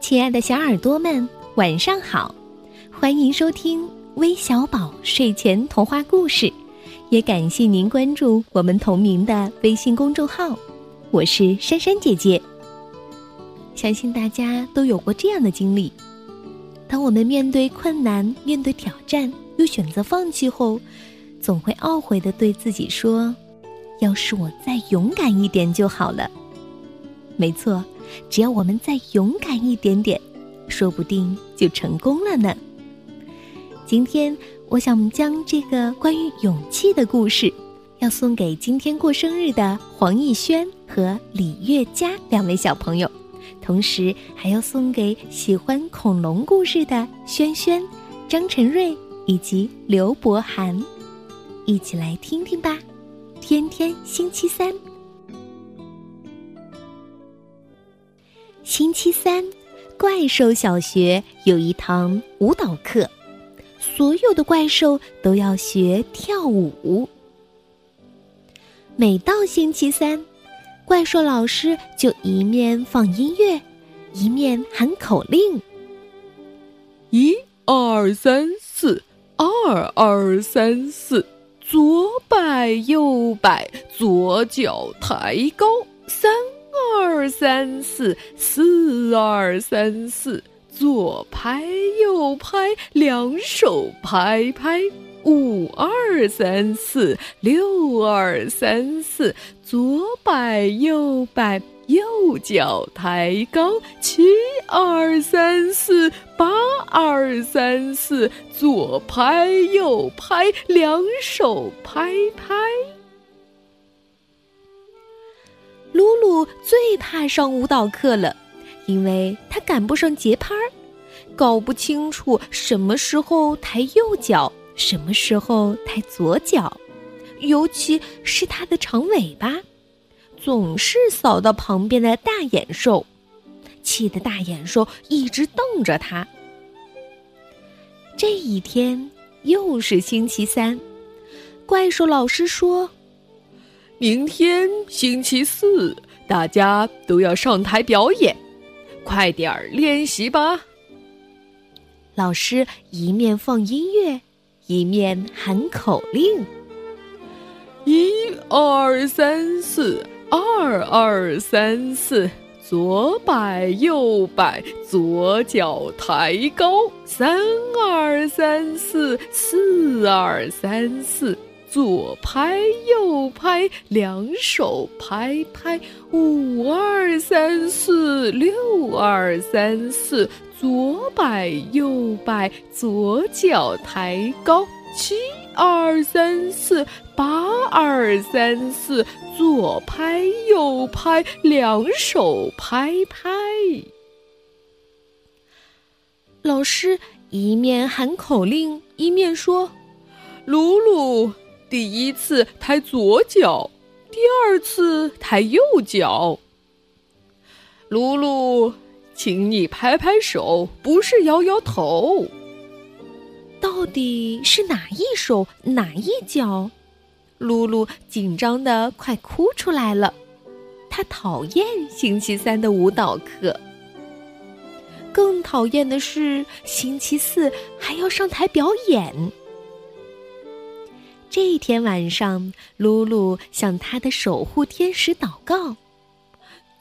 亲爱的小耳朵们，晚上好！欢迎收听微小宝睡前童话故事，也感谢您关注我们同名的微信公众号。我是珊珊姐姐。相信大家都有过这样的经历：当我们面对困难、面对挑战，又选择放弃后，总会懊悔的对自己说：“要是我再勇敢一点就好了。”没错。只要我们再勇敢一点点，说不定就成功了呢。今天，我想将这个关于勇气的故事，要送给今天过生日的黄奕轩和李月佳两位小朋友，同时还要送给喜欢恐龙故事的轩轩、张晨瑞以及刘博涵，一起来听听吧。天天星期三。星期三，怪兽小学有一堂舞蹈课，所有的怪兽都要学跳舞。每到星期三，怪兽老师就一面放音乐，一面喊口令：一二三四，二二三四，左摆右摆，左脚抬高，二三四，四二三四，左拍右拍，两手拍拍。五二三四，六二三四，左摆右摆，右脚抬高。七二三四，八二三四，左拍右拍，两手拍拍。露露最怕上舞蹈课了，因为她赶不上节拍儿，搞不清楚什么时候抬右脚，什么时候抬左脚，尤其是她的长尾巴，总是扫到旁边的大眼兽，气得大眼兽一直瞪着他。这一天又是星期三，怪兽老师说。明天星期四，大家都要上台表演，快点儿练习吧。老师一面放音乐，一面喊口令：一二三四，二二三四，左摆右摆，左脚抬高，三二三四，四二三四。左拍右拍，两手拍拍，五二三四，六二三四，左摆右摆，左脚抬高，七二三四，八二三四，左拍右拍，两手拍拍。老师一面喊口令，一面说：“鲁鲁。”第一次抬左脚，第二次抬右脚。露露，请你拍拍手，不是摇摇头。到底是哪一手哪一脚？露露紧张的快哭出来了。她讨厌星期三的舞蹈课，更讨厌的是星期四还要上台表演。这一天晚上，露露向她的守护天使祷告：“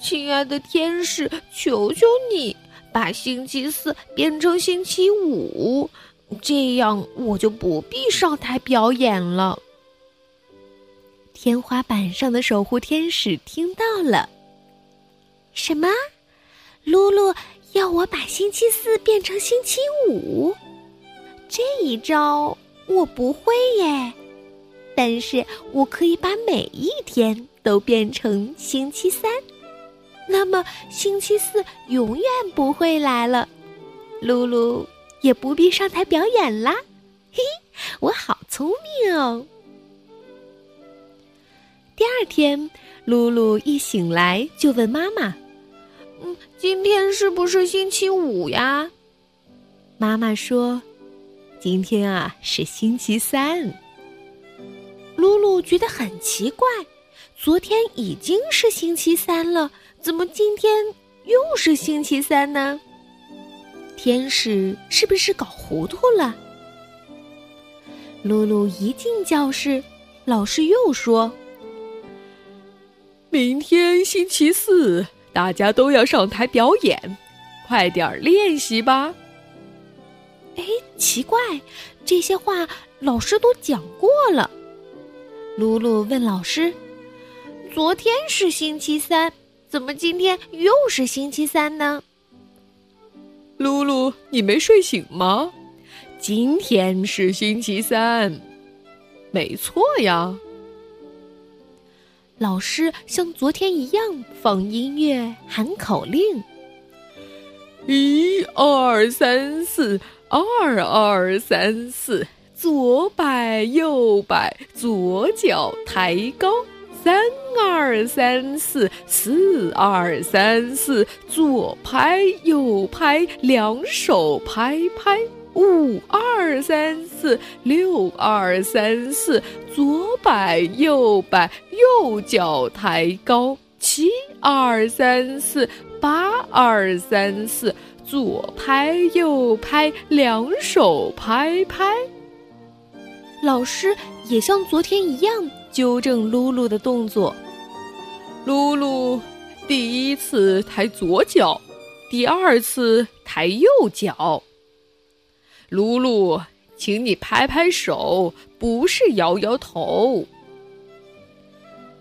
亲爱的天使，求求你把星期四变成星期五，这样我就不必上台表演了。”天花板上的守护天使听到了：“什么？露露要我把星期四变成星期五？这一招我不会耶。”但是我可以把每一天都变成星期三，那么星期四永远不会来了，露露也不必上台表演啦。嘿嘿，我好聪明哦！第二天，露露一醒来就问妈妈：“嗯，今天是不是星期五呀？”妈妈说：“今天啊是星期三。”露露觉得很奇怪，昨天已经是星期三了，怎么今天又是星期三呢？天使是不是搞糊涂了？露露一进教室，老师又说：“明天星期四，大家都要上台表演，快点儿练习吧。”哎，奇怪，这些话老师都讲过了。露露问老师：“昨天是星期三，怎么今天又是星期三呢？”露露，你没睡醒吗？今天是星期三，没错呀。老师像昨天一样放音乐、喊口令：一二三四，二二三四。左摆右摆，左脚抬高，三二三四，四二三四，左拍右拍，两手拍拍，五二三四，六二三四，左摆右摆，右脚抬高，七二三四，八二三四，左拍右拍，两手拍拍。老师也像昨天一样纠正露露的动作。露露，第一次抬左脚，第二次抬右脚。露露，请你拍拍手，不是摇摇头。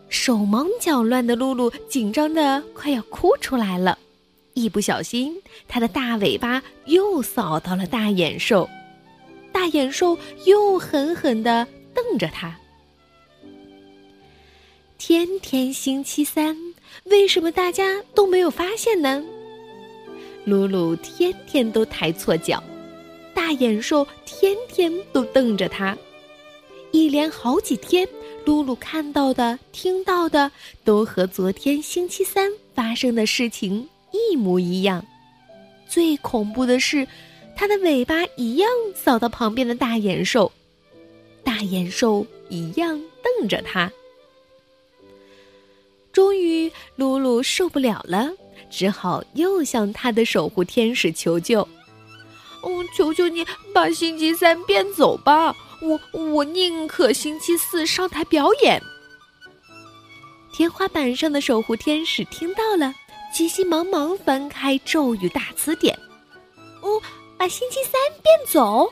手忙脚乱的露露紧张的快要哭出来了，一不小心，她的大尾巴又扫到了大眼兽。大眼兽又狠狠的瞪着他。天天星期三，为什么大家都没有发现呢？露露天天都抬错脚，大眼兽天天都瞪着他。一连好几天，露露看到的、听到的，都和昨天星期三发生的事情一模一样。最恐怖的是。它的尾巴一样扫到旁边的大眼兽，大眼兽一样瞪着它。终于，露露受不了了，只好又向他的守护天使求救：“哦，求求你把星期三变走吧！我我宁可星期四上台表演。”天花板上的守护天使听到了，急急忙忙翻开咒语大词典。哦。把星期三变走，哦，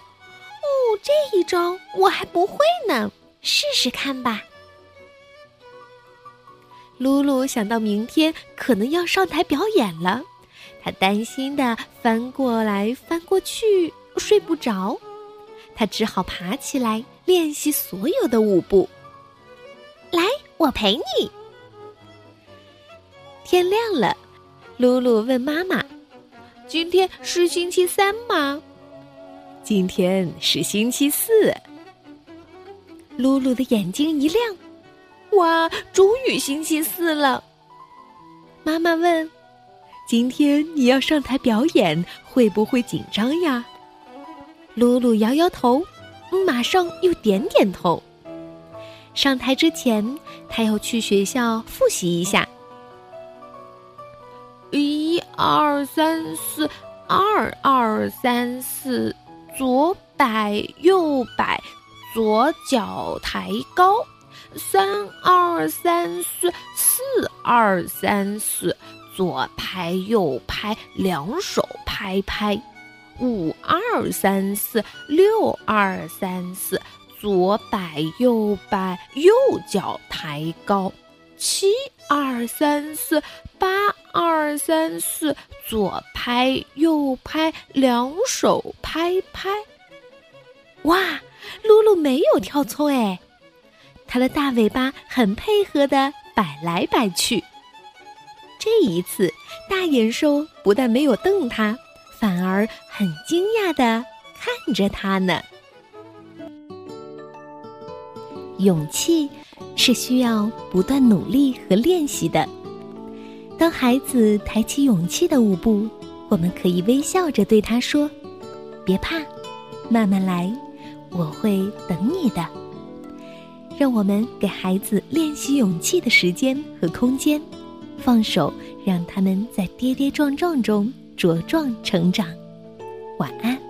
这一招我还不会呢，试试看吧。露露想到明天可能要上台表演了，她担心的翻过来翻过去，睡不着，她只好爬起来练习所有的舞步。来，我陪你。天亮了，露露问妈妈。今天是星期三吗？今天是星期四。露露的眼睛一亮，哇，终于星期四了。妈妈问：“今天你要上台表演，会不会紧张呀？”露露摇摇头，马上又点点头。上台之前，她要去学校复习一下。二三四，二二三四，左摆右摆，左脚抬高，三二三四，四二三四，左拍右拍，两手拍拍，五二三四，六二三四，左摆右摆，右脚抬高。七二三四，八二三四，左拍右拍，两手拍拍。哇，露露没有跳错哎，它的大尾巴很配合的摆来摆去。这一次，大野兽不但没有瞪它，反而很惊讶的看着它呢。勇气。是需要不断努力和练习的。当孩子抬起勇气的舞步，我们可以微笑着对他说：“别怕，慢慢来，我会等你的。”让我们给孩子练习勇气的时间和空间，放手让他们在跌跌撞撞中茁壮成长。晚安。